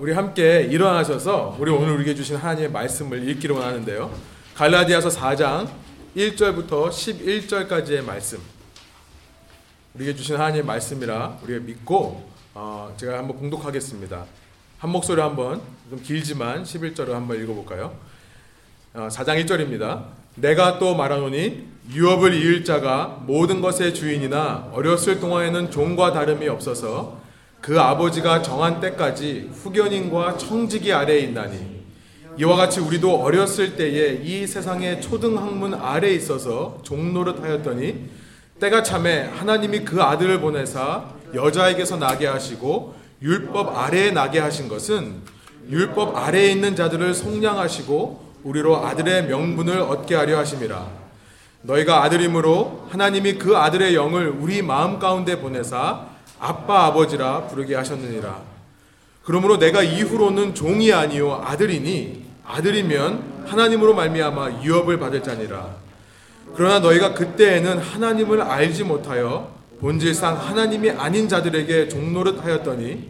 우리 함께 일어나셔서 우리 오늘 우리에게 주신 하나님의 말씀을 읽기로 원하는데요. 갈라디아서 4장 1절부터 11절까지의 말씀. 우리에게 주신 하나님의 말씀이라 우리가 믿고 어, 제가 한번 공독하겠습니다. 한 목소리 한번 좀 길지만 11절을 한번 읽어볼까요? 어, 4장 1절입니다. 내가 또 말하노니 유업을 이을 자가 모든 것의 주인이나 어렸을 동안에는 종과 다름이 없어서 그 아버지가 정한 때까지 후견인과 청지기 아래에 있나니 이와 같이 우리도 어렸을 때에 이 세상의 초등학문 아래에 있어서 종노릇 하였더니 때가 참에 하나님이 그 아들을 보내사 여자에게서 나게 하시고 율법 아래에 나게 하신 것은 율법 아래에 있는 자들을 속량하시고 우리로 아들의 명분을 얻게 하려 하심이라. 너희가 아들임으로 하나님이 그 아들의 영을 우리 마음 가운데 보내사 아빠 아버지라 부르게 하셨느니라. 그러므로 내가 이후로는 종이 아니요 아들이니 아들이면 하나님으로 말미암아 유업을 받을 자니라. 그러나 너희가 그때에는 하나님을 알지 못하여 본질상 하나님이 아닌 자들에게 종노릇 하였더니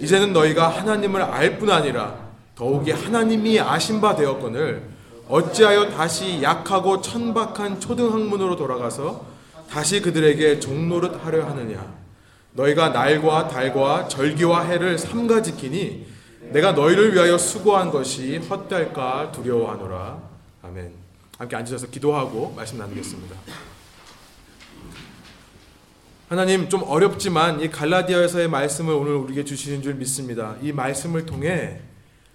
이제는 너희가 하나님을 알 뿐 아니라 더욱이 하나님이 아신 바 되었거늘 어찌하여 다시 약하고 천박한 초등학문으로 돌아가서 다시 그들에게 종노릇 하려 하느냐 너희가 날과 달과 절기와 해를 삼가 지키니 내가 너희를 위하여 수고한 것이 헛될까 두려워하노라. 아멘. 함께 앉으셔서 기도하고 말씀 나누겠습니다. 하나님 좀 어렵지만 이 갈라디아에서의 말씀을 오늘 우리에게 주시는 줄 믿습니다. 이 말씀을 통해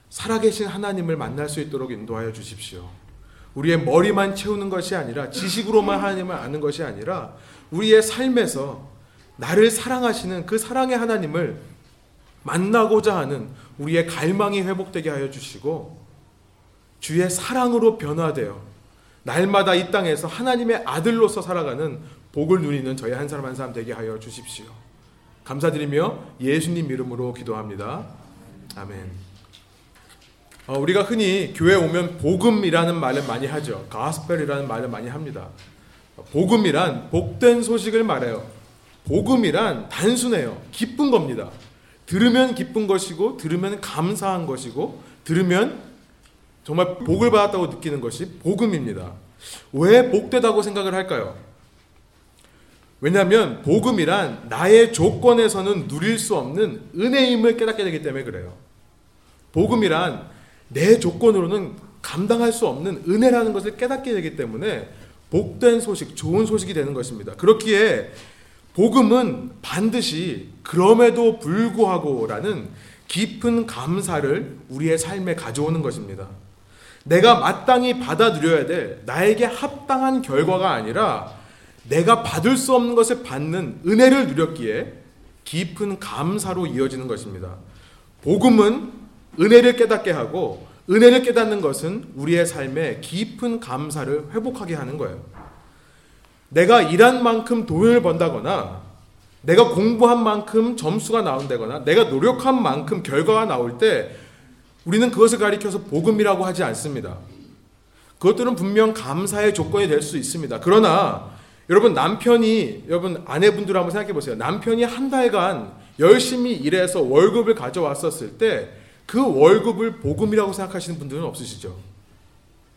살아계신 하나님을 만날 수 있도록 인도하여 주십시오. 우리의 머리만 채우는 것이 아니라 지식으로만 하나님을 아는 것이 아니라 우리의 삶에서 나를 사랑하시는 그 사랑의 하나님을 만나고자 하는 우리의 갈망이 회복되게 하여 주시고 주의 사랑으로 변화되어 날마다 이 땅에서 하나님의 아들로서 살아가는 복을 누리는 저희 한 사람 한 사람 되게 하여 주십시오. 감사드리며 예수님 이름으로 기도합니다. 아멘. 어, 우리가 흔히 교회 오면 복음이라는 말을 많이 하죠. 가스펠이라는 말을 많이 합니다. 복음이란 복된 소식을 말해요. 복음이란 단순해요. 기쁜 겁니다. 들으면 기쁜 것이고, 들으면 감사한 것이고, 들으면 정말 복을 받았다고 느끼는 것이 복음입니다. 왜 복되다고 생각을 할까요? 왜냐하면 복음이란 나의 조건에서는 누릴 수 없는 은혜임을 깨닫게 되기 때문에 그래요. 복음이란 내 조건으로는 감당할 수 없는 은혜라는 것을 깨닫게 되기 때문에 복된 소식, 좋은 소식이 되는 것입니다. 그렇기에 복음은 반드시 그럼에도 불구하고라는 깊은 감사를 우리의 삶에 가져오는 것입니다. 내가 마땅히 받아들여야 될 나에게 합당한 결과가 아니라 내가 받을 수 없는 것을 받는 은혜를 누렸기에 깊은 감사로 이어지는 것입니다. 복음은 은혜를 깨닫게 하고 은혜를 깨닫는 것은 우리의 삶에 깊은 감사를 회복하게 하는 거예요. 내가 일한 만큼 돈을 번다거나 내가 공부한 만큼 점수가 나온다거나 내가 노력한 만큼 결과가 나올 때 우리는 그것을 가리켜서 복음이라고 하지 않습니다. 그것들은 분명 감사의 조건이 될 수 있습니다. 그러나 여러분 남편이 여러분 아내분들 한번 생각해 보세요. 남편이 한 달간 열심히 일해서 월급을 가져왔었을 때 그 월급을 복음이라고 생각하시는 분들은 없으시죠?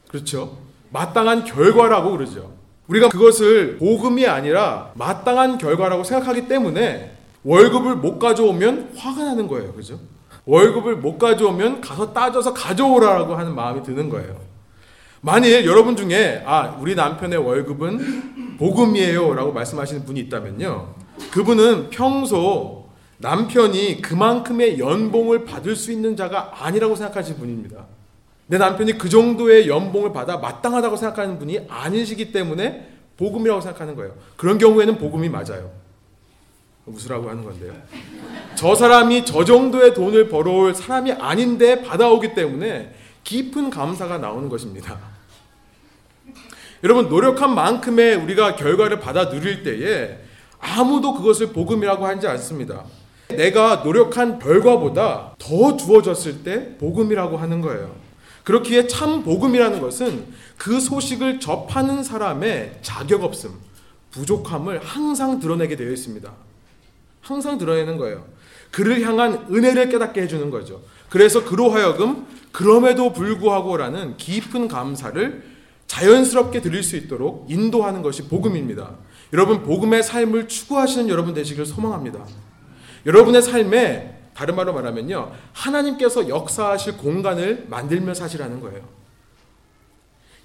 그렇죠? 마땅한 결과라고 그러죠. 우리가 그것을 복음이 아니라 마땅한 결과라고 생각하기 때문에 월급을 못 가져오면 화가 나는 거예요. 그죠? 월급을 못 가져오면 가서 따져서 가져오라고 하는 마음이 드는 거예요. 만일 여러분 중에 아, 우리 남편의 월급은 복음이에요 라고 말씀하시는 분이 있다면요. 그분은 평소 남편이 그만큼의 연봉을 받을 수 있는 자가 아니라고 생각하시는 분입니다. 내 남편이 그 정도의 연봉을 받아 마땅하다고 생각하는 분이 아니시기 때문에 복음이라고 생각하는 거예요. 그런 경우에는 복음이 맞아요. 웃으라고 하는 건데요. 저 사람이 저 정도의 돈을 벌어올 사람이 아닌데 받아오기 때문에 깊은 감사가 나오는 것입니다. 여러분, 노력한 만큼의 우리가 결과를 받아 누릴 때에 아무도 그것을 복음이라고 하지 않습니다. 내가 노력한 결과보다 더 주어졌을 때 복음이라고 하는 거예요. 그렇기에 참 복음이라는 것은 그 소식을 접하는 사람의 자격 없음, 부족함을 항상 드러내게 되어 있습니다. 항상 드러내는 거예요. 그를 향한 은혜를 깨닫게 해주는 거죠. 그래서 그로 하여금 그럼에도 불구하고라는 깊은 감사를 자연스럽게 드릴 수 있도록 인도하는 것이 복음입니다. 여러분 복음의 삶을 추구하시는 여러분 되시길 소망합니다. 여러분의 삶에 다른 말로 말하면요. 하나님께서 역사하실 공간을 만들며 사시라는 거예요.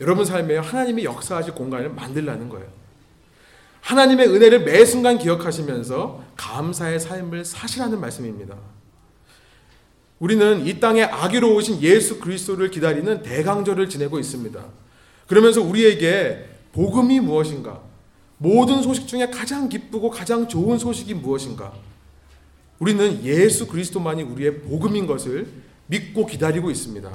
여러분 삶에 하나님이 역사하실 공간을 만들라는 거예요. 하나님의 은혜를 매 순간 기억하시면서 감사의 삶을 사시라는 말씀입니다. 우리는 이 땅에 아기로 오신 예수 그리스도를 기다리는 대강절을 지내고 있습니다. 그러면서 우리에게 복음이 무엇인가? 모든 소식 중에 가장 기쁘고 가장 좋은 소식이 무엇인가? 우리는 예수 그리스도만이 우리의 복음인 것을 믿고 기다리고 있습니다.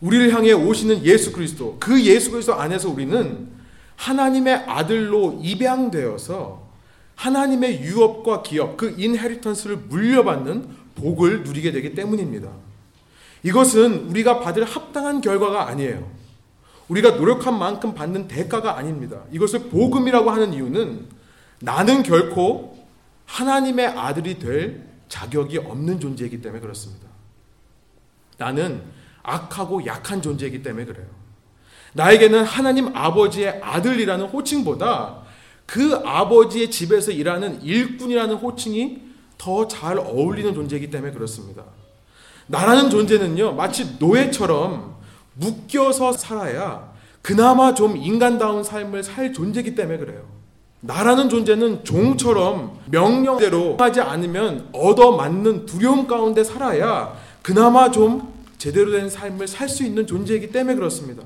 우리를 향해 오시는 예수 그리스도, 그 예수 그리스도 안에서 우리는 하나님의 아들로 입양되어서 하나님의 유업과 기업, 그 인헤리턴스를 물려받는 복을 누리게 되기 때문입니다. 이것은 우리가 받을 합당한 결과가 아니에요. 우리가 노력한 만큼 받는 대가가 아닙니다. 이것을 복음이라고 하는 이유는 나는 결코 하나님의 아들이 될 자격이 없는 존재이기 때문에 그렇습니다. 나는 악하고 약한 존재이기 때문에 그래요. 나에게는 하나님 아버지의 아들이라는 호칭보다 그 아버지의 집에서 일하는 일꾼이라는 호칭이 더 잘 어울리는 존재이기 때문에 그렇습니다. 나라는 존재는요, 마치 노예처럼 묶여서 살아야 그나마 좀 인간다운 삶을 살 존재이기 때문에 그래요. 나라는 존재는 종처럼 명령대로 하지 않으면 얻어맞는 두려움 가운데 살아야 그나마 좀 제대로 된 삶을 살 수 있는 존재이기 때문에 그렇습니다.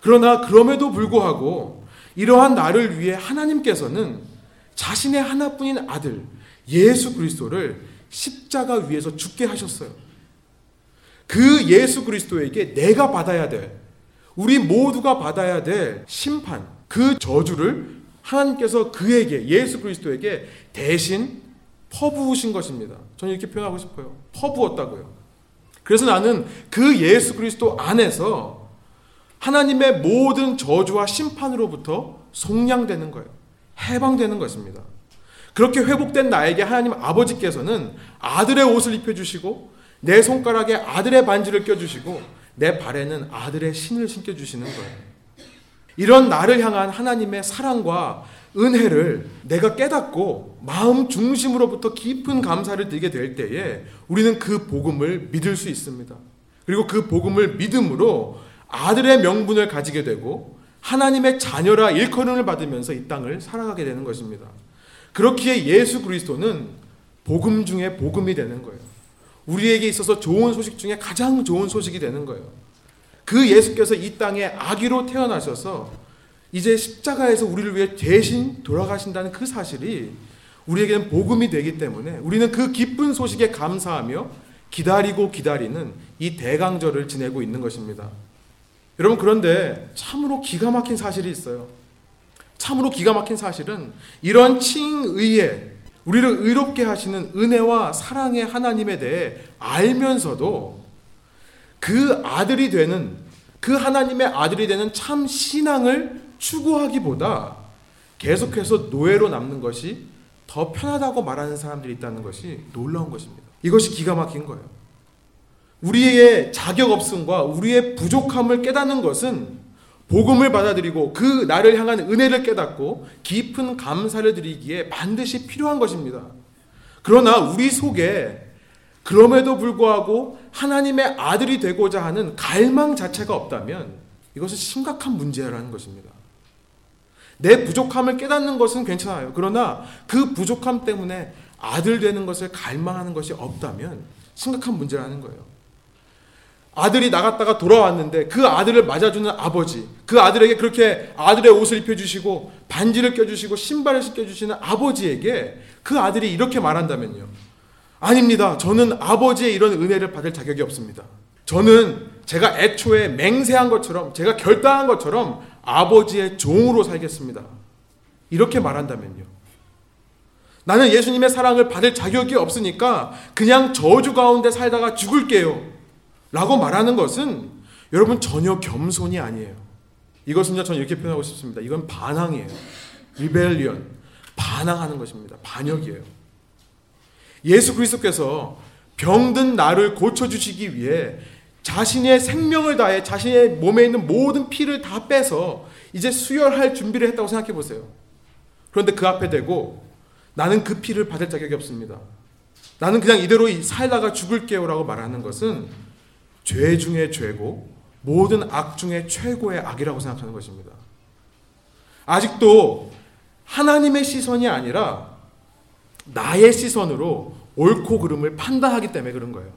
그러나 그럼에도 불구하고 이러한 나를 위해 하나님께서는 자신의 하나뿐인 아들 예수 그리스도를 십자가 위에서 죽게 하셨어요. 그 예수 그리스도에게 내가 받아야 될 우리 모두가 받아야 될 심판 그 저주를 하나님께서 그에게 예수 그리스도에게 대신 퍼부으신 것입니다. 저는 이렇게 표현하고 싶어요. 퍼부었다고요. 그래서 나는 그 예수 그리스도 안에서 하나님의 모든 저주와 심판으로부터 속량되는 거예요. 해방되는 것입니다. 그렇게 회복된 나에게 하나님 아버지께서는 아들의 옷을 입혀주시고 내 손가락에 아들의 반지를 껴주시고 내 발에는 아들의 신을 신겨주시는 거예요. 이런 나를 향한 하나님의 사랑과 은혜를 내가 깨닫고 마음 중심으로부터 깊은 감사를 드리게 될 때에 우리는 그 복음을 믿을 수 있습니다. 그리고 그 복음을 믿음으로 아들의 명분을 가지게 되고 하나님의 자녀라 일컬음을 받으면서 이 땅을 살아가게 되는 것입니다. 그렇기에 예수 그리스도는 복음 중에 복음이 되는 거예요. 우리에게 있어서 좋은 소식 중에 가장 좋은 소식이 되는 거예요. 그 예수께서 이 땅에 아기로 태어나셔서 이제 십자가에서 우리를 위해 대신 돌아가신다는 그 사실이 우리에게는 복음이 되기 때문에 우리는 그 기쁜 소식에 감사하며 기다리고 기다리는 이 대강절을 지내고 있는 것입니다. 여러분 그런데 참으로 기가 막힌 사실이 있어요. 참으로 기가 막힌 사실은 이런 칭의에 우리를 의롭게 하시는 은혜와 사랑의 하나님에 대해 알면서도 그 아들이 되는 그 하나님의 아들이 되는 참 신앙을 추구하기보다 계속해서 노예로 남는 것이 더 편하다고 말하는 사람들이 있다는 것이 놀라운 것입니다. 이것이 기가 막힌 거예요. 우리의 자격 없음과 우리의 부족함을 깨닫는 것은 복음을 받아들이고 그 나를 향한 은혜를 깨닫고 깊은 감사를 드리기에 반드시 필요한 것입니다. 그러나 우리 속에 그럼에도 불구하고 하나님의 아들이 되고자 하는 갈망 자체가 없다면 이것은 심각한 문제라는 것입니다. 내 부족함을 깨닫는 것은 괜찮아요. 그러나 그 부족함 때문에 아들 되는 것을 갈망하는 것이 없다면 심각한 문제라는 거예요. 아들이 나갔다가 돌아왔는데 그 아들을 맞아주는 아버지, 그 아들에게 그렇게 아들의 옷을 입혀주시고 반지를 껴주시고 신발을 신겨주시는 아버지에게 그 아들이 이렇게 말한다면요. 아닙니다. 저는 아버지의 이런 은혜를 받을 자격이 없습니다. 저는 제가 애초에 맹세한 것처럼, 제가 결단한 것처럼 아버지의 종으로 살겠습니다. 이렇게 말한다면요. 나는 예수님의 사랑을 받을 자격이 없으니까 그냥 저주 가운데 살다가 죽을게요. 라고 말하는 것은 여러분 전혀 겸손이 아니에요. 이것은요, 저는 이렇게 표현하고 싶습니다. 이건 반항이에요. 리벨리언. 반항하는 것입니다. 반역이에요. 예수 그리스도께서 병든 나를 고쳐주시기 위해 자신의 생명을 다해 자신의 몸에 있는 모든 피를 다 빼서 이제 수혈할 준비를 했다고 생각해 보세요. 그런데 그 앞에 대고 나는 그 피를 받을 자격이 없습니다. 나는 그냥 이대로 살다가 죽을게요 라고 말하는 것은 죄 중에 죄고 모든 악 중에 최고의 악이라고 생각하는 것입니다. 아직도 하나님의 시선이 아니라 나의 시선으로 옳고 그름을 판단하기 때문에 그런 거예요.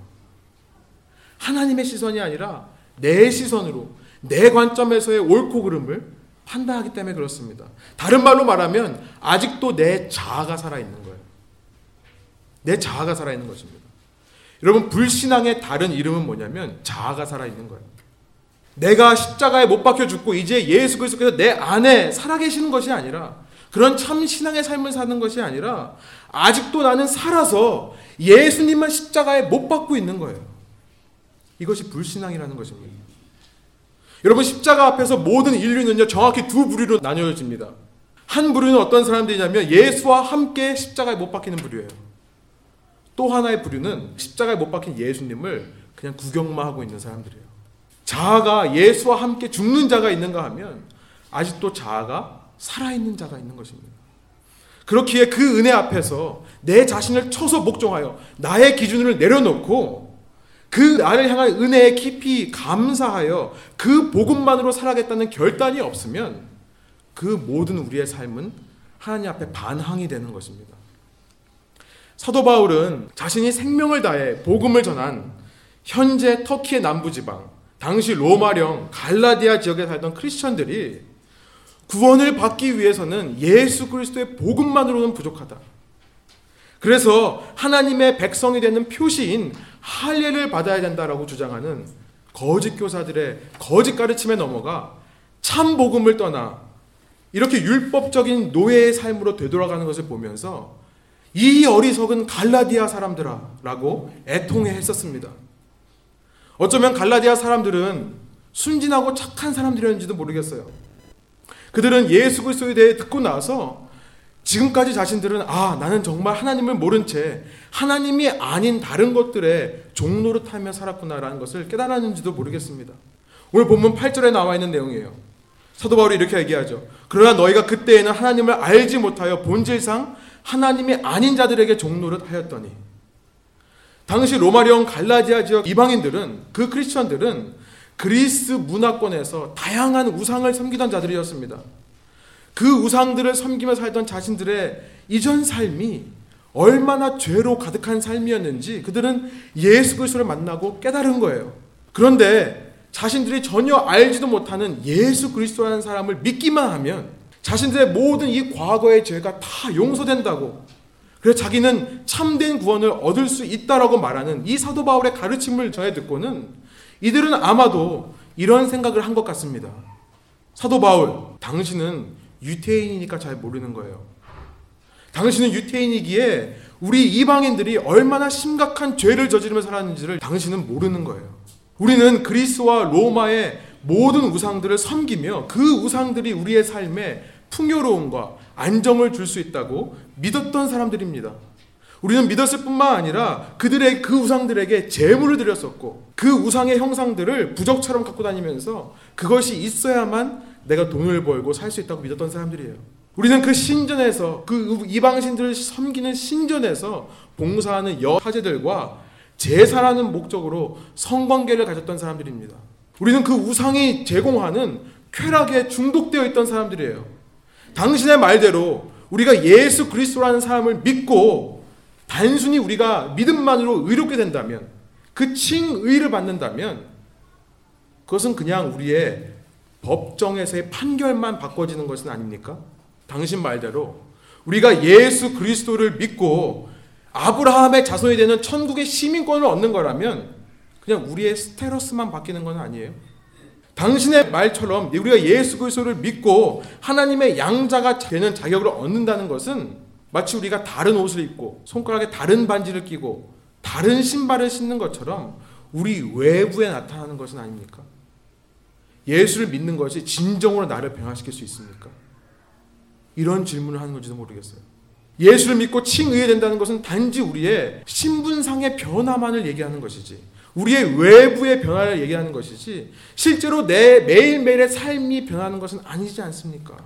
하나님의 시선이 아니라 내 시선으로 내 관점에서의 옳고 그름을 판단하기 때문에 그렇습니다. 다른 말로 말하면 아직도 내 자아가 살아있는 거예요. 내 자아가 살아있는 것입니다. 여러분 불신앙의 다른 이름은 뭐냐면 자아가 살아있는 거예요. 내가 십자가에 못 박혀 죽고 이제 예수 그리스도께서 내 안에 살아계시는 것이 아니라 그런 참 신앙의 삶을 사는 것이 아니라 아직도 나는 살아서 예수님만 십자가에 못 박고 있는 거예요. 이것이 불신앙이라는 것입니다. 여러분 십자가 앞에서 모든 인류는요 정확히 두 부류로 나뉘어집니다. 한 부류는 어떤 사람들이냐면 예수와 함께 십자가에 못 박히는 부류예요. 또 하나의 부류는 십자가에 못 박힌 예수님을 그냥 구경만 하고 있는 사람들이에요. 자아가 예수와 함께 죽는 자가 있는가 하면 아직도 자아가 살아있는 자가 있는 것입니다. 그렇기에 그 은혜 앞에서 내 자신을 쳐서 목종하여 나의 기준을 내려놓고 그 나를 향한 은혜에 깊이 감사하여 그 복음만으로 살아겠다는 결단이 없으면 그 모든 우리의 삶은 하나님 앞에 반항이 되는 것입니다. 사도 바울은 자신이 생명을 다해 복음을 전한 현재 터키의 남부지방, 당시 로마령 갈라디아 지역에 살던 크리스천들이 구원을 받기 위해서는 예수 그리스도의 복음만으로는 부족하다. 그래서 하나님의 백성이 되는 표시인 할례를 받아야 된다라고 주장하는 거짓 교사들의 거짓 가르침에 넘어가 참 복음을 떠나 이렇게 율법적인 노예의 삶으로 되돌아가는 것을 보면서 이 어리석은 갈라디아 사람들아라고 애통해 했었습니다. 어쩌면 갈라디아 사람들은 순진하고 착한 사람들이었는지도 모르겠어요. 그들은 예수 그리스도에 대해 듣고 나서 지금까지 자신들은 아 나는 정말 하나님을 모른 채 하나님이 아닌 다른 것들에 종노릇하며 살았구나라는 것을 깨달았는지도 모르겠습니다. 오늘 본문 8절에 나와 있는 내용이에요. 사도 바울이 이렇게 얘기하죠. 그러나 너희가 그때에는 하나님을 알지 못하여 본질상 하나님이 아닌 자들에게 종노릇하였더니 당시 로마령 갈라디아 지역 이방인들은 그 크리스천들은 그리스 문화권에서 다양한 우상을 섬기던 자들이었습니다. 그 우상들을 섬기며 살던 자신들의 이전 삶이 얼마나 죄로 가득한 삶이었는지 그들은 예수 그리스도를 만나고 깨달은 거예요. 그런데 자신들이 전혀 알지도 못하는 예수 그리스도라는 사람을 믿기만 하면 자신들의 모든 이 과거의 죄가 다 용서된다고 그래서 자기는 참된 구원을 얻을 수 있다라고 말하는 이 사도 바울의 가르침을 전해 듣고는 이들은 아마도 이런 생각을 한 것 같습니다. 사도 바울, 당신은 유태인이니까 잘 모르는 거예요. 당신은 유태인이기에 우리 이방인들이 얼마나 심각한 죄를 저지르며 살았는지를 당신은 모르는 거예요. 우리는 그리스와 로마의 모든 우상들을 섬기며 그 우상들이 우리의 삶에 풍요로움과 안정을 줄 수 있다고 믿었던 사람들입니다. 우리는 믿었을 뿐만 아니라 그들의 그 우상들에게 재물을 드렸었고 그 우상의 형상들을 부적처럼 갖고 다니면서 그것이 있어야만 내가 돈을 벌고 살 수 있다고 믿었던 사람들이에요. 우리는 그 신전에서 그 이방신들을 섬기는 신전에서 봉사하는 여사제들과 제사라는 목적으로 성관계를 가졌던 사람들입니다. 우리는 그 우상이 제공하는 쾌락에 중독되어 있던 사람들이에요. 당신의 말대로 우리가 예수 그리스도라는 사람을 믿고 단순히 우리가 믿음만으로 의롭게 된다면 그 칭의를 받는다면 그것은 그냥 우리의 법정에서의 판결만 바꿔지는 것은 아닙니까? 당신 말대로 우리가 예수 그리스도를 믿고 아브라함의 자손이 되는 천국의 시민권을 얻는 거라면 그냥 우리의 스테러스만 바뀌는 건 아니에요. 당신의 말처럼 우리가 예수 그리스도를 믿고 하나님의 양자가 되는 자격을 얻는다는 것은 마치 우리가 다른 옷을 입고 손가락에 다른 반지를 끼고 다른 신발을 신는 것처럼 우리 외부에 나타나는 것은 아닙니까? 예수를 믿는 것이 진정으로 나를 변화시킬 수 있습니까? 이런 질문을 하는 건지도 모르겠어요. 예수를 믿고 칭의된다는 것은 단지 우리의 신분상의 변화만을 얘기하는 것이지 우리의 외부의 변화를 얘기하는 것이지 실제로 내 매일매일의 삶이 변하는 것은 아니지 않습니까?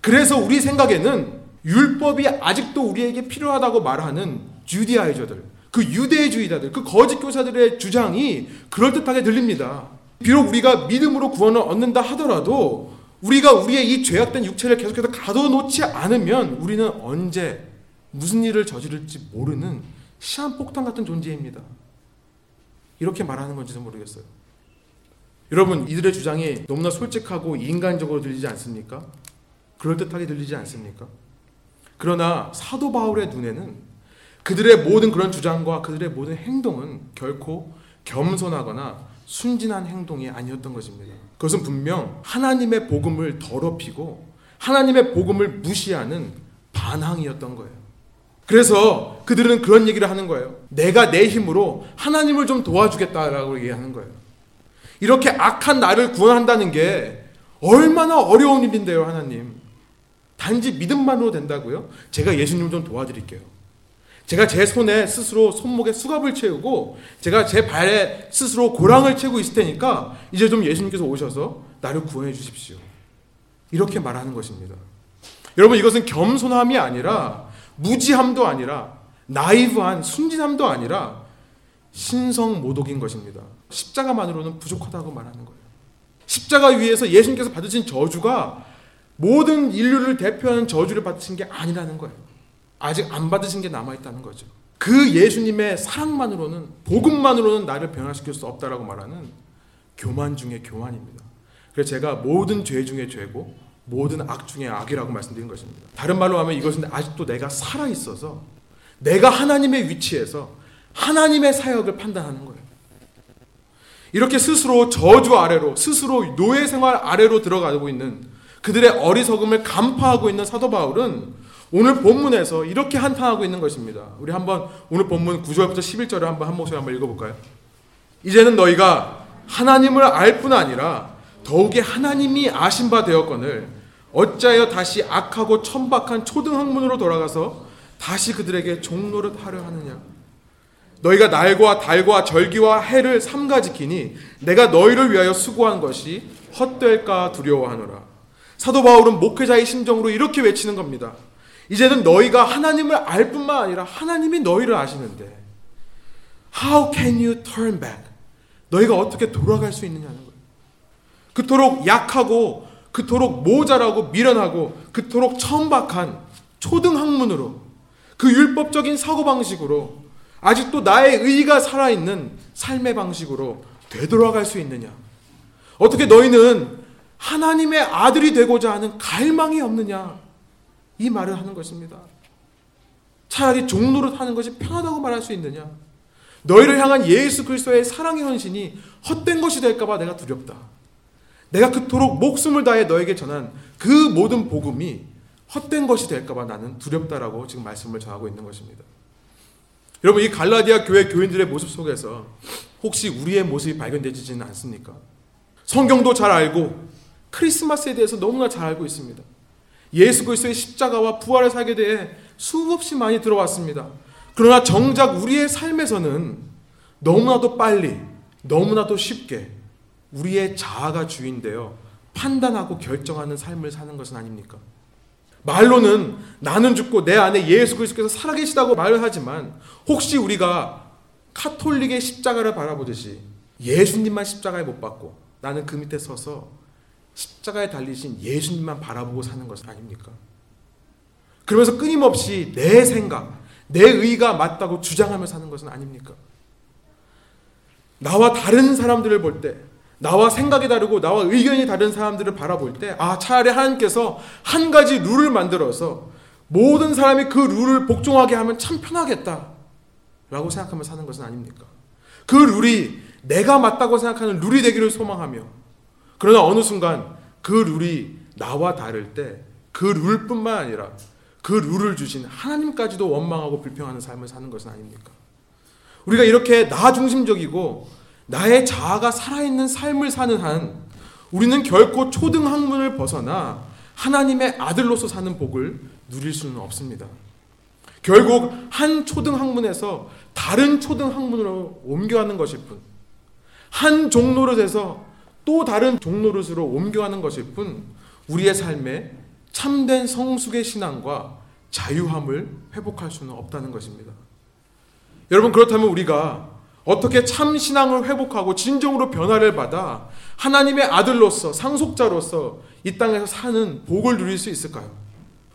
그래서 우리 생각에는 율법이 아직도 우리에게 필요하다고 말하는 주디아이저들, 그 유대주의자들, 그 거짓 교사들의 주장이 그럴듯하게 들립니다. 비록 우리가 믿음으로 구원을 얻는다 하더라도 우리가 우리의 이 죄악된 육체를 계속해서 가둬놓지 않으면 우리는 언제 무슨 일을 저지를지 모르는 시한폭탄 같은 존재입니다. 이렇게 말하는 건지도 모르겠어요. 여러분, 이들의 주장이 너무나 솔직하고 인간적으로 들리지 않습니까? 그럴듯하게 들리지 않습니까? 그러나 사도 바울의 눈에는 그들의 모든 그런 주장과 그들의 모든 행동은 결코 겸손하거나 순진한 행동이 아니었던 것입니다. 그것은 분명 하나님의 복음을 더럽히고 하나님의 복음을 무시하는 반항이었던 거예요. 그래서 그들은 그런 얘기를 하는 거예요. 내가 내 힘으로 하나님을 좀 도와주겠다라고 얘기하는 거예요. 이렇게 악한 나를 구원한다는 게 얼마나 어려운 일인데요, 하나님. 단지 믿음만으로 된다고요? 제가 예수님 좀 도와드릴게요. 제가 제 손에 스스로 손목에 수갑을 채우고 제가 제 발에 스스로 고랑을 채고 있을 테니까 이제 좀 예수님께서 오셔서 나를 구원해 주십시오. 이렇게 말하는 것입니다. 여러분 이것은 겸손함이 아니라 무지함도 아니라 나이브한 순진함도 아니라 신성 모독인 것입니다. 십자가만으로는 부족하다고 말하는 거예요. 십자가 위에서 예수님께서 받으신 저주가 모든 인류를 대표하는 저주를 받으신 게 아니라는 거예요. 아직 안 받으신 게 남아 있다는 거죠. 그 예수님의 사랑만으로는 복음만으로는 나를 변화시킬 수 없다라고 말하는 교만 중의 교만입니다. 그래서 제가 모든 죄 중에 죄고 모든 악 중에 악이라고 말씀드린 것입니다. 다른 말로 하면 이것은 아직도 내가 살아 있어서 내가 하나님의 위치에서 하나님의 사역을 판단하는 거예요. 이렇게 스스로 저주 아래로 스스로 노예 생활 아래로 들어가고 있는 그들의 어리석음을 간파하고 있는 사도 바울은 오늘 본문에서 이렇게 한탄하고 있는 것입니다. 우리 한번 오늘 본문 9절부터 11절을 한번 한 목소리 한번 읽어볼까요? 이제는 너희가 하나님을 알 뿐 아니라 더욱이 하나님이 아신 바 되었거늘 어찌하여 다시 악하고 천박한 초등 학문으로 돌아가서 다시 그들에게 종노릇 하려 하느냐? 너희가 날과 달과 절기와 해를 삼가 지키니 내가 너희를 위하여 수고한 것이 헛될까 두려워하노라. 사도 바울은 목회자의 심정으로 이렇게 외치는 겁니다. 이제는 너희가 하나님을 알 뿐만 아니라 하나님이 너희를 아시는데 How can you turn back? 너희가 어떻게 돌아갈 수 있느냐는 거예요. 그토록 약하고 그토록 모자라고 미련하고 그토록 천박한 초등학문으로 그 율법적인 사고방식으로 아직도 나의 의가 살아있는 삶의 방식으로 되돌아갈 수 있느냐? 어떻게 너희는 하나님의 아들이 되고자 하는 갈망이 없느냐? 이 말을 하는 것입니다. 차라리 종로를 하는 것이 편하다고 말할 수 있느냐? 너희를 향한 예수 그리스도의 사랑의 헌신이 헛된 것이 될까봐 내가 두렵다. 내가 그토록 목숨을 다해 너에게 전한 그 모든 복음이 헛된 것이 될까봐 나는 두렵다라고 지금 말씀을 전하고 있는 것입니다. 여러분 이 갈라디아 교회 교인들의 모습 속에서 혹시 우리의 모습이 발견되지는 않습니까? 성경도 잘 알고 크리스마스에 대해서 너무나 잘 알고 있습니다. 예수 그리스도의 십자가와 부활의 사역에 대해 수없이 많이 들어왔습니다. 그러나 정작 우리의 삶에서는 너무나도 빨리, 너무나도 쉽게 우리의 자아가 주인되어 판단하고 결정하는 삶을 사는 것은 아닙니까? 말로는 나는 죽고 내 안에 예수 그리스도께서 살아계시다고 말을 하지만 혹시 우리가 카톨릭의 십자가를 바라보듯이 예수님만 십자가에 못 박고 나는 그 밑에 서서 십자가에 달리신 예수님만 바라보고 사는 것은 아닙니까? 그러면서 끊임없이 내 생각, 내 의가 맞다고 주장하며 사는 것은 아닙니까? 나와 다른 사람들을 볼 때, 나와 생각이 다르고 나와 의견이 다른 사람들을 바라볼 때, 아, 차라리 하나님께서 한 가지 룰을 만들어서 모든 사람이 그 룰을 복종하게 하면 참 편하겠다. 라고 생각하며 사는 것은 아닙니까? 그 룰이 내가 맞다고 생각하는 룰이 되기를 소망하며 그러나 어느 순간 그 룰이 나와 다를 때 그 룰뿐만 아니라 그 룰을 주신 하나님까지도 원망하고 불평하는 삶을 사는 것은 아닙니까? 우리가 이렇게 나 중심적이고 나의 자아가 살아있는 삶을 사는 한 우리는 결코 초등 학문을 벗어나 하나님의 아들로서 사는 복을 누릴 수는 없습니다. 결국 한 초등 학문에서 다른 초등 학문으로 옮겨가는 것일 뿐, 한 종노릇에서 또 다른 종노릇으로 옮겨가는 것일 뿐, 우리의 삶에 참된 성숙의 신앙과 자유함을 회복할 수는 없다는 것입니다. 여러분, 그렇다면 우리가 어떻게 참 신앙을 회복하고 진정으로 변화를 받아 하나님의 아들로서 상속자로서 이 땅에서 사는 복을 누릴 수 있을까요?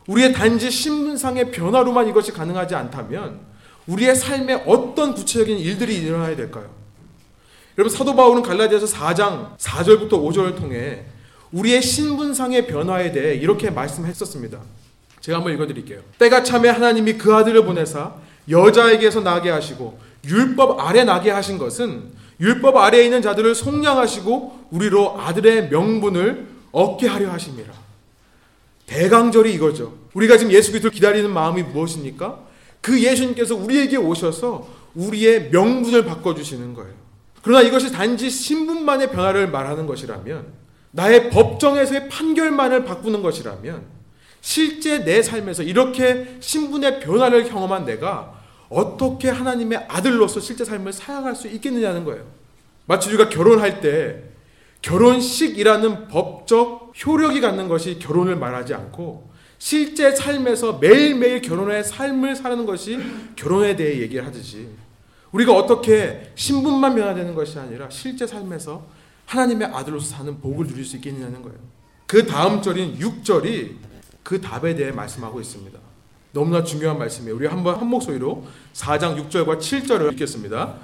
우리의 단지 신분상의 변화로만 이것이 가능하지 않다면 우리의 삶에 어떤 구체적인 일들이 일어나야 될까요? 여러분 사도 바울은 갈라디아서 4장 4절부터 5절을 통해 우리의 신분상의 변화에 대해 이렇게 말씀했었습니다. 제가 한번 읽어드릴게요. 때가 참에 하나님이 그 아들을 보내사 여자에게서 나게 하시고 율법 아래 나게 하신 것은 율법 아래에 있는 자들을 속량하시고 우리로 아들의 명분을 얻게 하려 하심이라. 대강절이 이거죠. 우리가 지금 예수 그리스도를 기다리는 마음이 무엇입니까? 그 예수님께서 우리에게 오셔서 우리의 명분을 바꿔 주시는 거예요. 그러나 이것이 단지 신분만의 변화를 말하는 것이라면, 나의 법정에서의 판결만을 바꾸는 것이라면, 실제 내 삶에서 이렇게 신분의 변화를 경험한 내가 어떻게 하나님의 아들로서 실제 삶을 살아갈 수 있겠느냐는 거예요. 마치 우리가 결혼할 때 결혼식이라는 법적 효력이 갖는 것이 결혼을 말하지 않고 실제 삶에서 매일매일 결혼의 삶을 사는 것이 결혼에 대해 얘기를 하듯이 우리가 어떻게 신분만 변화되는 것이 아니라 실제 삶에서 하나님의 아들로서 사는 복을 누릴 수 있겠느냐는 거예요. 그 다음 절인 6절이 그 답에 대해 말씀하고 있습니다. 너무나 중요한 말씀이에요. 우리 한번 한 목소리로 4장 6절과 7절을 읽겠습니다.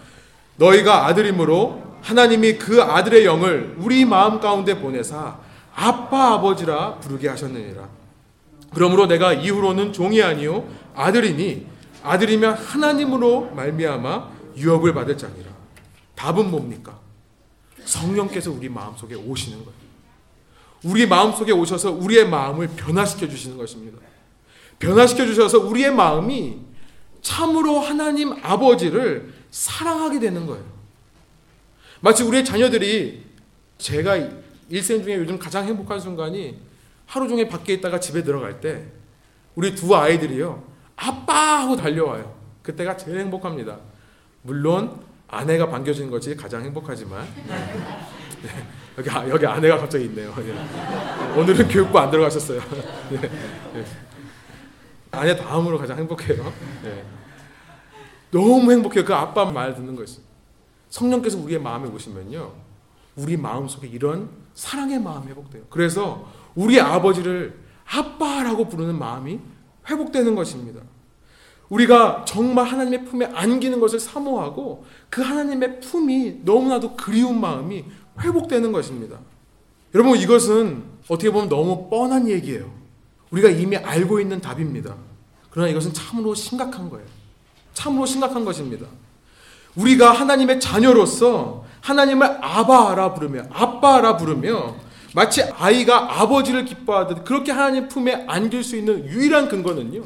너희가 아들이므로 하나님이 그 아들의 영을 우리 마음 가운데 보내사 아빠 아버지라 부르게 하셨느니라. 그러므로 내가 이후로는 종이 아니요 아들이니 아들이면 하나님으로 말미암아 유업을 받을 자니라. 답은 뭡니까? 성령께서 우리 마음속에 오시는 거예요. 우리 마음속에 오셔서 우리의 마음을 변화시켜 주시는 것입니다. 변화시켜 주셔서 우리의 마음이 참으로 하나님 아버지를 사랑하게 되는 거예요. 마치 우리의 자녀들이 제가 일생 중에 요즘 가장 행복한 순간이 하루 종일 밖에 있다가 집에 들어갈 때 우리 두 아이들이요. 아빠 하고 달려와요. 그때가 제일 행복합니다. 물론 아내가 반겨주는 것이 가장 행복하지만 네, 여기 여기 아내가 갑자기 있네요. 네. 오늘은 교육부 안 들어가셨어요. 네, 아내 다음으로 가장 행복해요. 너무 행복해요. 그 아빠 말 듣는 거 있어 성령께서 우리의 마음에 오시면요. 우리 마음 속에 이런 사랑의 마음이 회복돼요. 그래서 우리 아버지를 아빠라고 부르는 마음이 회복되는 것입니다. 우리가 정말 하나님의 품에 안기는 것을 사모하고 그 하나님의 품이 너무나도 그리운 마음이 회복되는 것입니다. 여러분 이것은 어떻게 보면 너무 뻔한 얘기예요. 우리가 이미 알고 있는 답입니다. 그러나 이것은 참으로 심각한 거예요. 참으로 심각한 것입니다. 우리가 하나님의 자녀로서 하나님을 아바라 부르며 아빠라 부르며 마치 아이가 아버지를 기뻐하듯 그렇게 하나님 품에 안길 수 있는 유일한 근거는요.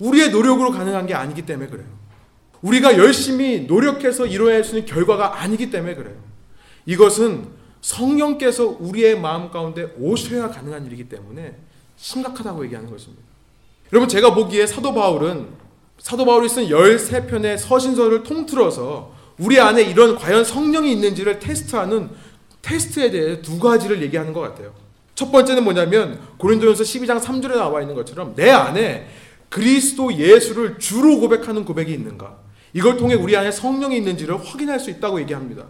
우리의 노력으로 가능한 게 아니기 때문에 그래요. 우리가 열심히 노력해서 수 있는 결과가 아니기 때문에 그래요. 이것은 성령께서 우리의 마음 가운데 오셔야 가능한 일이기 때문에 심각하다고 얘기하는 것입니다. 여러분 제가 보기에 사도 바울은 사도 바울이 쓴 13편의 서신서를 통틀어서 우리 안에 이런 과연 성령이 있는지를 테스트하는 테스트에 대해 두 가지를 얘기하는 것 같아요. 첫 번째는 뭐냐면 고린도전서 12장 3절에 나와 있는 것처럼 내 안에 그리스도 예수를 주로 고백하는 고백이 있는가? 이걸 통해 우리 안에 성령이 있는지를 확인할 수 있다고 얘기합니다.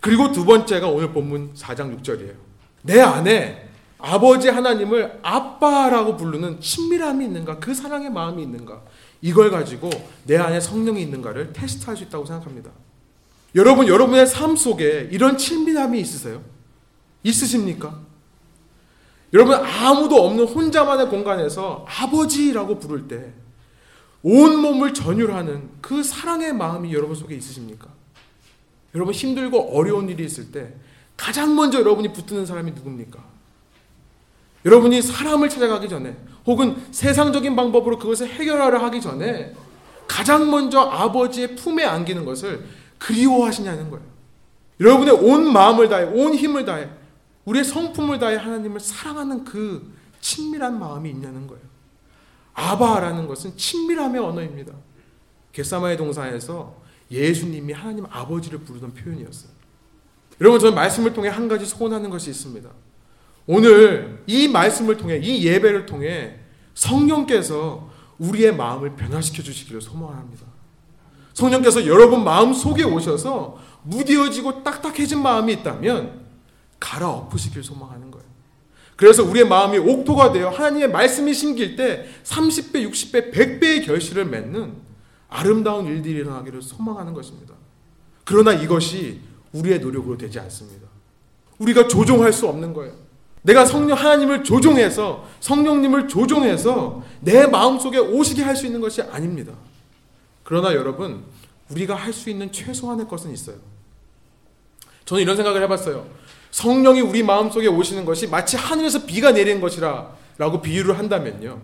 그리고 두 번째가 오늘 본문 4장 6절이에요. 내 안에 아버지 하나님을 아빠라고 부르는 친밀함이 있는가? 그 사랑의 마음이 있는가? 이걸 가지고 내 안에 성령이 있는가를 테스트할 수 있다고 생각합니다. 여러분, 여러분의 삶 속에 이런 친밀함이 있으세요? 있으십니까? 여러분, 아무도 없는 혼자만의 공간에서 아버지라고 부를 때 온 몸을 전율하는 그 사랑의 마음이 여러분 속에 있으십니까? 여러분, 힘들고 어려운 일이 있을 때 가장 먼저 여러분이 붙드는 사람이 누굽니까? 여러분이 사람을 찾아가기 전에 혹은 세상적인 방법으로 그것을 해결하려 하기 전에 가장 먼저 아버지의 품에 안기는 것을 그리워하시냐는 거예요. 여러분의 온 마음을 다해, 온 힘을 다해, 우리의 성품을 다해 하나님을 사랑하는 그 친밀한 마음이 있냐는 거예요. 아바라는 것은 친밀함의 언어입니다. 겟사마의 동산에서 예수님이 하나님 아버지를 부르던 표현이었어요. 여러분 저는 말씀을 통해 한 가지 소원하는 것이 있습니다. 오늘 이 말씀을 통해 이 예배를 통해 성령께서 우리의 마음을 변화시켜 주시기를 소망합니다. 성령께서 여러분 마음 속에 오셔서 무뎌지고 딱딱해진 마음이 있다면 갈아엎으시길 소망하는 거예요. 그래서 우리의 마음이 옥토가 되어 하나님의 말씀이 심길 때 30배, 60배, 100배의 결실을 맺는 아름다운 일들이 일어나기를 소망하는 것입니다. 그러나 이것이 우리의 노력으로 되지 않습니다. 우리가 조종할 수 없는 거예요. 내가 성령 하나님을 조종해서 성령님을 조종해서 내 마음속에 오시게 할 수 있는 것이 아닙니다. 그러나 여러분 우리가 할 수 있는 최소한의 것은 있어요. 저는 이런 생각을 해봤어요. 성령이 우리 마음속에 오시는 것이 마치 하늘에서 비가 내리는 것이라 라고 비유를 한다면요.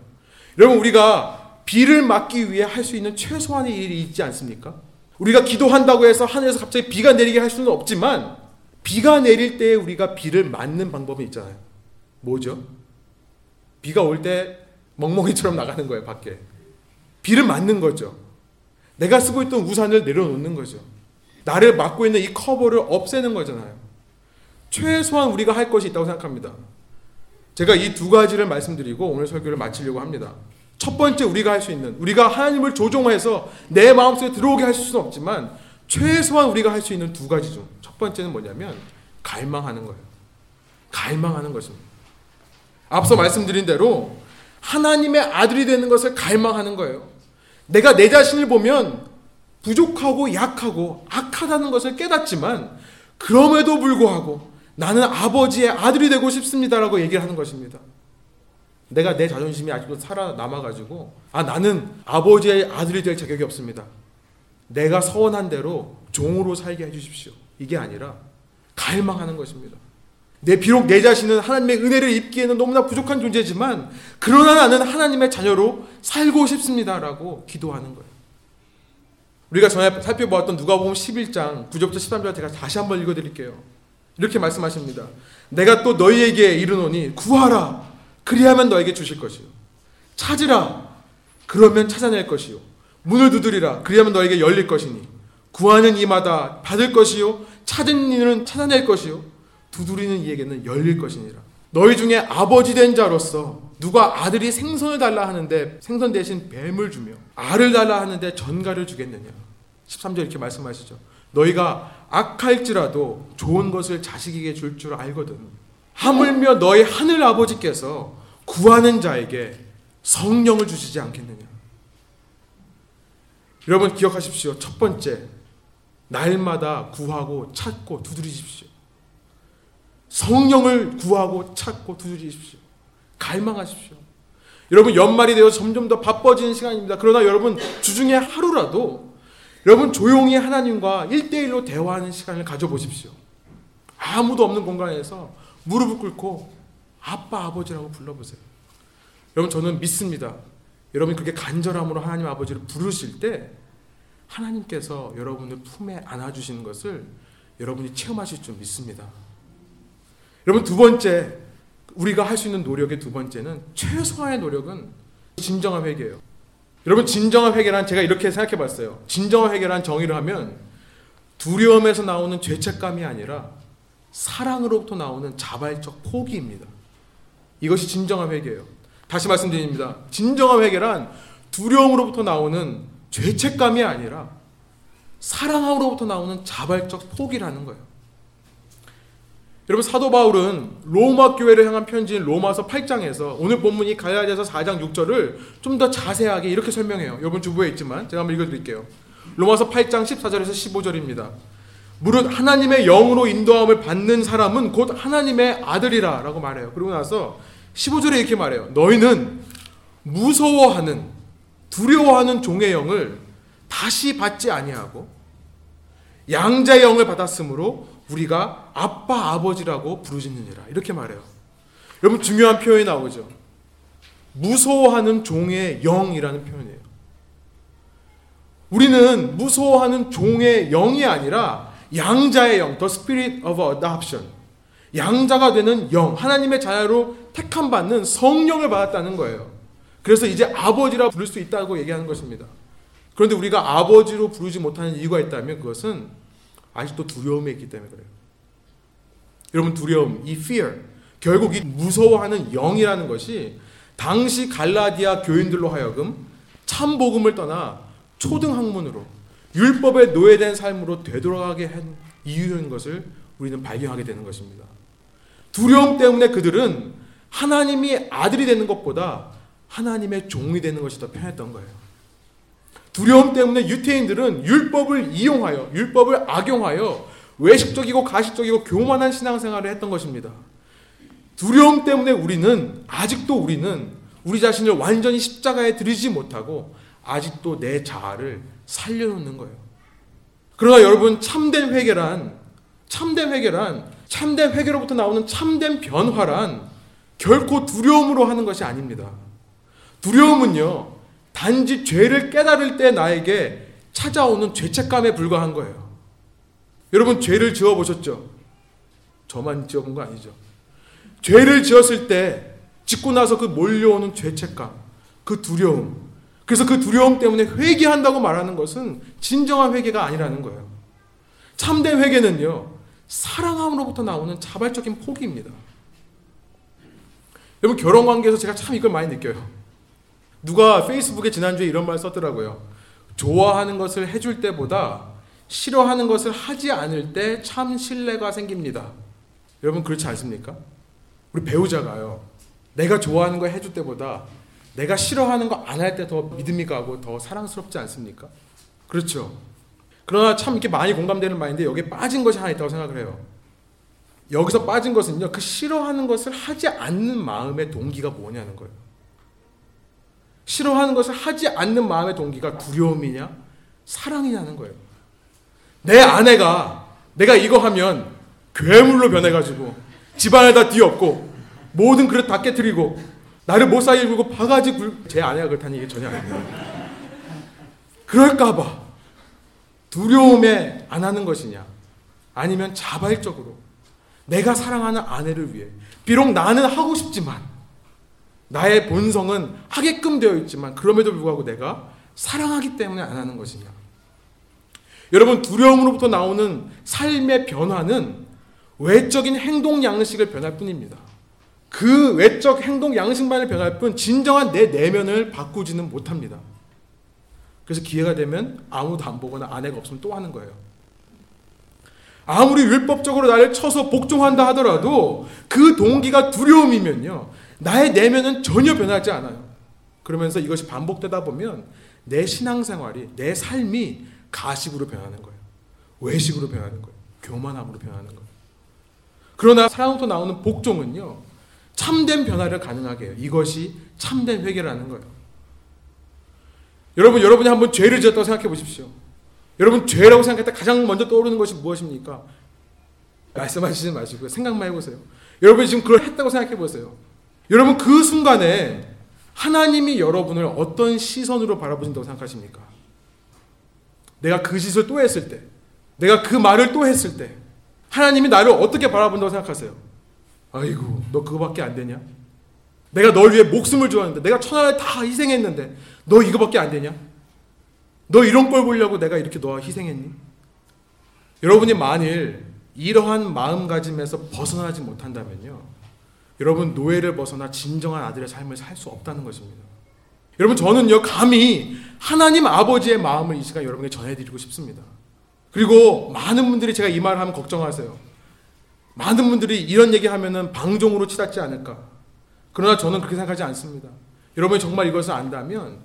여러분 우리가 비를 막기 위해 할 수 있는 최소한의 일이 있지 않습니까? 우리가 기도한다고 해서 하늘에서 갑자기 비가 내리게 할 수는 없지만 비가 내릴 때 우리가 비를 맞는 방법이 있잖아요. 뭐죠? 비가 올 때 멍멍이처럼 나가는 거예요, 밖에. 비를 맞는 거죠. 내가 쓰고 있던 우산을 내려놓는 거죠. 나를 막고 있는 이 커버를 없애는 거잖아요. 최소한 우리가 할 것이 있다고 생각합니다. 제가 이 두 가지를 말씀드리고 오늘 설교를 마치려고 합니다. 첫 번째 우리가 할 수 있는 우리가 하나님을 조종해서 내 마음속에 들어오게 할 수는 없지만 최소한 우리가 할 수 있는 두 가지 중 첫 번째는 뭐냐면 갈망하는 거예요. 갈망하는 것입니다. 앞서 말씀드린 대로 하나님의 아들이 되는 것을 갈망하는 거예요. 내가 내 자신을 보면 부족하고 약하고 악하다는 것을 깨닫지만 그럼에도 불구하고 나는 아버지의 아들이 되고 싶습니다라고 얘기를 하는 것입니다. 내가 내 자존심이 아직도 살아남아가지고 아 나는 아버지의 아들이 될 자격이 없습니다. 내가 서원한 대로 종으로 살게 해주십시오. 이게 아니라 갈망하는 것입니다. 내 비록 내 자신은 하나님의 은혜를 입기에는 너무나 부족한 존재지만 그러나 나는 하나님의 자녀로 살고 싶습니다라고 기도하는 거예요. 우리가 전에 살펴보았던 누가복음 11장 9절부터 13절 제가 다시 한번 읽어 드릴게요. 이렇게 말씀하십니다. 내가 또 너희에게 이르노니 구하라 그리하면 너에게 주실 것이요 찾으라 그러면 찾아낼 것이요 문을 두드리라 그리하면 너에게 열릴 것이니 구하는 이마다 받을 것이요 찾은 이는 찾아낼 것이요 두드리는 이에게는 열릴 것이니라. 너희 중에 아버지 된 자로서 누가 아들이 생선을 달라 하는데 생선 대신 뱀을 주며 알을 달라 하는데 전갈을 주겠느냐. 13절 이렇게 말씀하시죠. 너희가 악할지라도 좋은 것을 자식에게 줄줄 알거든. 하물며 너희 하늘 아버지께서 구하는 자에게 성령을 주시지 않겠느냐. 여러분 기억하십시오. 첫 번째, 날마다 구하고 찾고 두드리십시오. 성령을 구하고 찾고 두드리십시오. 갈망하십시오. 여러분 연말이 되어 점점 더 바빠지는 시간입니다. 그러나 여러분 주중에 하루라도 여러분 조용히 하나님과 1대1로 대화하는 시간을 가져보십시오. 아무도 없는 공간에서 무릎을 꿇고 아빠 아버지라고 불러보세요. 여러분 저는 믿습니다. 여러분이 그렇게 간절함으로 하나님 아버지를 부르실 때 하나님께서 여러분을 품에 안아주시는 것을 여러분이 체험하실 줄 믿습니다. 여러분 두 번째 우리가 할 수 있는 노력의 두 번째는 최소한의 노력은 진정한 회개예요. 여러분 진정한 회개란 제가 이렇게 생각해 봤어요. 진정한 회개란 정의를 하면 두려움에서 나오는 죄책감이 아니라 사랑으로부터 나오는 자발적 포기입니다. 이것이 진정한 회개예요. 다시 말씀드립니다. 진정한 회개란 두려움으로부터 나오는 죄책감이 아니라 사랑으로부터 나오는 자발적 포기라는 거예요. 여러분 사도 바울은 로마 교회를 향한 편지인 로마서 8장에서 오늘 본문이 갈라디아서 4장 6절을 좀 더 자세하게 이렇게 설명해요. 여러분 주부에 있지만 제가 한번 읽어 드릴게요. 로마서 8장 14절에서 15절입니다. 무릇 하나님의 영으로 인도함을 받는 사람은 곧 하나님의 아들이라 라고 말해요. 그리고 나서 15절에 이렇게 말해요. 너희는 무서워하는 두려워하는 종의 영을 다시 받지 아니하고 양자의 영을 받았으므로 우리가 아빠 아버지라고 부르짖느니라 이렇게 말해요. 여러분 중요한 표현이 나오죠. 무서워하는 종의 영이라는 표현이에요. 우리는 무서워하는 종의 영이 아니라 양자의 영, the spirit of adoption. 양자가 되는 영, 하나님의 자녀로 택함 받는 성령을 받았다는 거예요. 그래서 이제 아버지라 부를 수 있다고 얘기하는 것입니다. 그런데 우리가 아버지로 부르지 못하는 이유가 있다면 그것은 아직도 두려움에 있기 때문에 그래요. 여러분 두려움, 이 fear, 결국 이 무서워하는 영이라는 것이 당시 갈라디아 교인들로 하여금 참 복음을 떠나 초등 학문으로 율법에 노예된 삶으로 되돌아가게 한 이유인 것을 우리는 발견하게 되는 것입니다. 두려움 때문에 그들은 하나님이 아들이 되는 것보다 하나님의 종이 되는 것이 더 편했던 거예요. 두려움 때문에 유태인들은 율법을 이용하여 율법을 악용하여 외식적이고 가식적이고 교만한 신앙생활을 했던 것입니다. 두려움 때문에 우리는 아직도 우리는 우리 자신을 완전히 십자가에 들이지 못하고 아직도 내 자아를 살려놓는 거예요. 그러나 여러분 참된 회개란 참된 회개란 참된 회개로부터 나오는 참된 변화란 결코 두려움으로 하는 것이 아닙니다. 두려움은요 단지 죄를 깨달을 때 나에게 찾아오는 죄책감에 불과한 거예요. 여러분 죄를 지어 보셨죠? 저만 지어 본 거 아니죠? 죄를 지었을 때 짓고 나서 그 몰려오는 죄책감, 그 두려움. 그래서 그 두려움 때문에 회개한다고 말하는 것은 진정한 회개가 아니라는 거예요. 참된 회개는요, 사랑함으로부터 나오는 자발적인 포기입니다. 여러분, 결혼 관계에서 제가 참 이걸 많이 느껴요. 누가 페이스북에 지난주에 이런 말 썼더라고요. 좋아하는 것을 해줄 때보다 싫어하는 것을 하지 않을 때 참 신뢰가 생깁니다. 여러분, 그렇지 않습니까? 우리 배우자가요. 내가 좋아하는 거 해줄 때보다 내가 싫어하는 거 안 할 때 더 믿음이 가고 더 사랑스럽지 않습니까? 그렇죠. 그러나 참 이렇게 많이 공감되는 말인데 여기에 빠진 것이 하나 있다고 생각을 해요. 여기서 빠진 것은요, 그 싫어하는 것을 하지 않는 마음의 동기가 뭐냐는 거예요. 싫어하는 것을 하지 않는 마음의 동기가 두려움이냐, 사랑이냐는 거예요. 내 아내가 내가 이거 하면 괴물로 변해가지고 집안에 다 뒤엎고 모든 그릇 다 깨뜨리고 나를 못 살게 굴고 바가지 굴... 제 아내가 그렇다는 얘기 전혀 아닙니다. 그럴까봐 두려움에 안 하는 것이냐 아니면 자발적으로 내가 사랑하는 아내를 위해 비록 나는 하고 싶지만 나의 본성은 하게끔 되어 있지만 그럼에도 불구하고 내가 사랑하기 때문에 안 하는 것이냐 여러분 두려움으로부터 나오는 삶의 변화는 외적인 행동 양식을 변할 뿐입니다. 그 외적 행동 양식만을 변할 뿐 진정한 내 내면을 바꾸지는 못합니다. 그래서 기회가 되면 아무도 안 보거나 아내가 없으면 또 하는 거예요. 아무리 율법적으로 나를 쳐서 복종한다 하더라도 그 동기가 두려움이면요. 나의 내면은 전혀 변하지 않아요. 그러면서 이것이 반복되다 보면 내 신앙생활이, 내 삶이 가식으로 변하는 거예요. 외식으로 변하는 거예요. 교만함으로 변하는 거예요. 그러나 사랑부터 나오는 복종은요. 참된 변화를 가능하게 해요. 이것이 참된 회개라는 거예요. 여러분, 여러분이 한번 죄를 지었다고 생각해 보십시오. 여러분, 죄라고 생각할 때 가장 먼저 떠오르는 것이 무엇입니까? 말씀하시지 마시고 생각만 해보세요. 여러분이 지금 그걸 했다고 생각해 보세요. 여러분, 그 순간에 하나님이 여러분을 어떤 시선으로 바라보신다고 생각하십니까? 내가 그 짓을 또 했을 때, 내가 그 말을 또 했을 때, 하나님이 나를 어떻게 바라본다고 생각하세요? 아이고, 너 그거밖에 안 되냐? 내가 널 위해 목숨을 주었는데, 내가 천하를 다 희생했는데, 너 이거밖에 안 되냐? 너 이런 꼴 보려고 내가 이렇게 너 희생했니? 여러분이 만일 이러한 마음가짐에서 벗어나지 못한다면요. 여러분 노예를 벗어나 진정한 아들의 삶을 살 수 없다는 것입니다. 여러분 저는요 감히 하나님 아버지의 마음을 이 시간 여러분에게 전해드리고 싶습니다. 그리고 많은 분들이 제가 이 말을 하면 걱정하세요. 많은 분들이 이런 얘기 하면은 방종으로 치닫지 않을까. 그러나 저는 그렇게 생각하지 않습니다. 여러분이 정말 이것을 안다면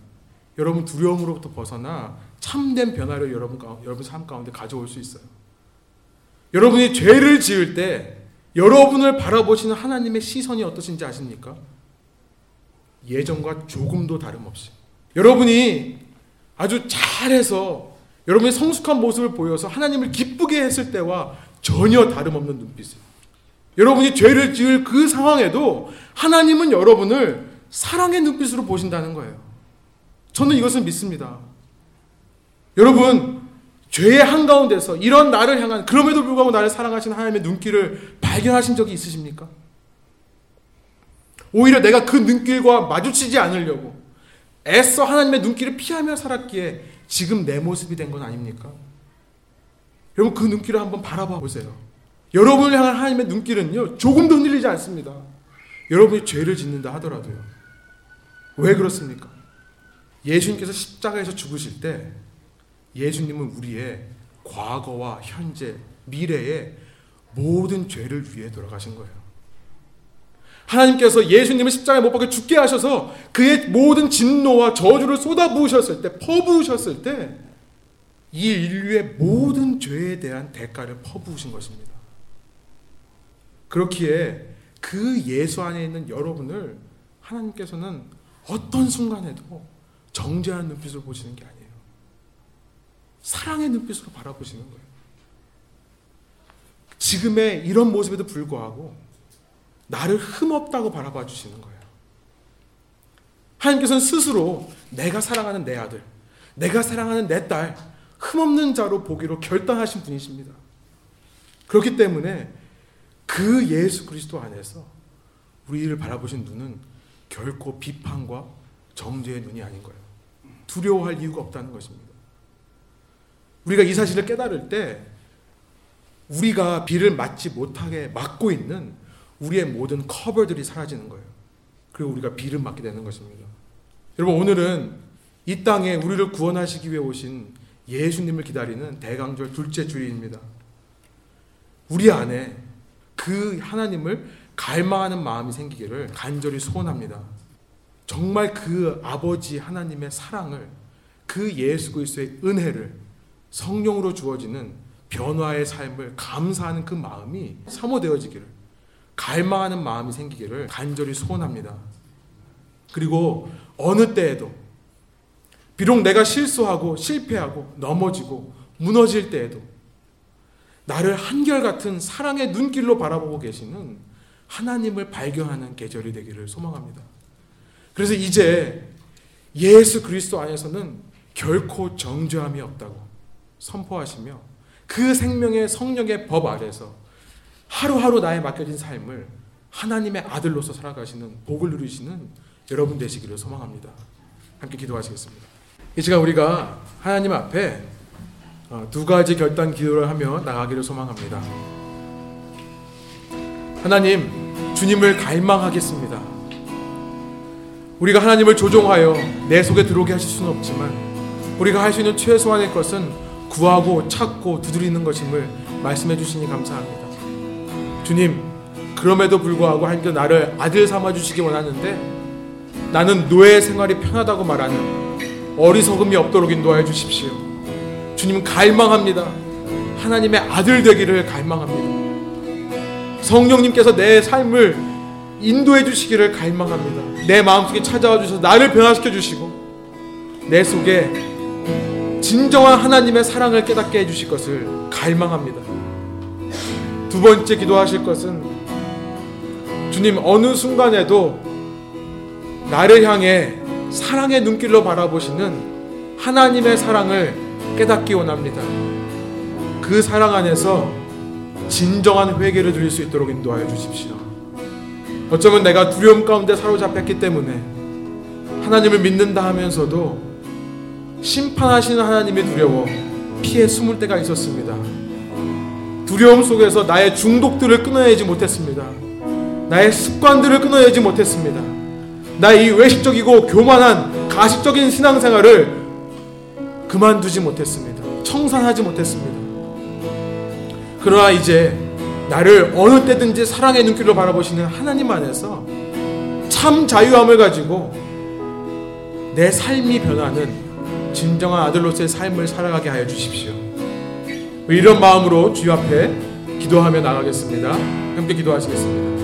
여러분 두려움으로부터 벗어나 참된 변화를 여러분 여러분 삶 가운데 가져올 수 있어요. 여러분이 죄를 지을 때 여러분을 바라보시는 하나님의 시선이 어떠신지 아십니까? 예전과 조금도 다름없이. 여러분이 아주 잘해서 여러분이 성숙한 모습을 보여서 하나님을 기쁘게 했을 때와 전혀 다름없는 눈빛을. 여러분이 죄를 지을 그 상황에도 하나님은 여러분을 사랑의 눈빛으로 보신다는 거예요. 저는 이것을 믿습니다. 여러분, 죄의 한가운데서 이런 나를 향한 그럼에도 불구하고 나를 사랑하시는 하나님의 눈길을 발견하신 적이 있으십니까? 오히려 내가 그 눈길과 마주치지 않으려고 애써 하나님의 눈길을 피하며 살았기에 지금 내 모습이 된 건 아닙니까? 여러분 그 눈길을 한번 바라봐 보세요. 여러분을 향한 하나님의 눈길은요 조금도 흔들리지 않습니다. 여러분이 죄를 짓는다 하더라도요. 왜 그렇습니까? 예수님께서 십자가에서 죽으실 때 예수님은 우리의 과거와 현재, 미래의 모든 죄를 위해 돌아가신 거예요. 하나님께서 예수님을 십자가에 못 박혀 죽게 하셔서 그의 모든 진노와 저주를 쏟아부으셨을 때, 퍼부으셨을 때, 이 인류의 모든 죄에 대한 대가를 퍼부으신 것입니다. 그렇기에 그 예수 안에 있는 여러분을 하나님께서는 어떤 순간에도 정죄하는 눈빛으로 보시는 게 아니에요. 사랑의 눈빛으로 바라보시는 거예요. 지금의 이런 모습에도 불구하고 나를 흠없다고 바라봐 주시는 거예요. 하나님께서는 스스로 내가 사랑하는 내 아들, 내가 사랑하는 내 딸, 흠없는 자로 보기로 결단하신 분이십니다. 그렇기 때문에 그 예수 그리스도 안에서 우리를 바라보신 눈은 결코 비판과 정죄의 눈이 아닌 거예요. 두려워할 이유가 없다는 것입니다. 우리가 이 사실을 깨달을 때 우리가 비를 맞지 못하게 막고 있는 우리의 모든 커버들이 사라지는 거예요. 그리고 우리가 비를 맞게 되는 것입니다. 여러분 오늘은 이 땅에 우리를 구원하시기 위해 오신 예수님을 기다리는 대강절 둘째 주일입니다. 우리 안에 그 하나님을 갈망하는 마음이 생기기를 간절히 소원합니다. 정말 그 아버지 하나님의 사랑을 그 예수 그리스도의 은혜를 성령으로 주어지는 변화의 삶을 감사하는 그 마음이 사모되어지기를 갈망하는 마음이 생기기를 간절히 소원합니다. 그리고 어느 때에도 비록 내가 실수하고 실패하고 넘어지고 무너질 때에도 나를 한결같은 사랑의 눈길로 바라보고 계시는 하나님을 발견하는 계절이 되기를 소망합니다. 그래서 이제 예수 그리스도 안에서는 결코 정죄함이 없다고 선포하시며 그 생명의 성령의 법 아래서 하루하루 나에 맡겨진 삶을 하나님의 아들로서 살아가시는 복을 누리시는 여러분 되시기를 소망합니다. 함께 기도하시겠습니다. 이 시간 우리가 하나님 앞에 어, 두 가지 결단 기도를 하며 나가기를 소망합니다. 하나님, 주님을 갈망하겠습니다. 우리가 하나님을 조종하여 내 속에 들어오게 하실 수는 없지만 우리가 할 수 있는 최소한의 것은 구하고 찾고 두드리는 것임을 말씀해 주시니 감사합니다. 주님, 그럼에도 불구하고 하나님께 나를 아들 삼아 주시기 원하는데 나는 노예 생활이 편하다고 말하는 어리석음이 없도록 인도하여 주십시오. 주님 갈망합니다. 하나님의 아들 되기를 갈망합니다. 성령님께서 내 삶을 인도해 주시기를 갈망합니다. 내 마음속에 찾아와 주셔서 나를 변화시켜 주시고 내 속에 진정한 하나님의 사랑을 깨닫게 해 주실 것을 갈망합니다. 두 번째 기도하실 것은 주님 어느 순간에도 나를 향해 사랑의 눈길로 바라보시는 하나님의 사랑을 깨닫기 원합니다. 그 사랑 안에서 진정한 회개를 드릴 수 있도록 인도하여 주십시오. 어쩌면 내가 두려움 가운데 사로잡혔기 때문에 하나님을 믿는다 하면서도 심판하시는 하나님이 두려워 피해 숨을 때가 있었습니다. 두려움 속에서 나의 중독들을 끊어내지 못했습니다. 나의 습관들을 끊어내지 못했습니다. 나의 이 외식적이고 교만한 가식적인 신앙생활을 그만두지 못했습니다. 청산하지 못했습니다. 그러나 이제 나를 어느 때든지 사랑의 눈길로 바라보시는 하나님 안에서 참 자유함을 가지고 내 삶이 변하는 진정한 아들로서의 삶을 살아가게 하여 주십시오. 이런 마음으로 주여 앞에 기도하며 나가겠습니다. 함께 기도하시겠습니다.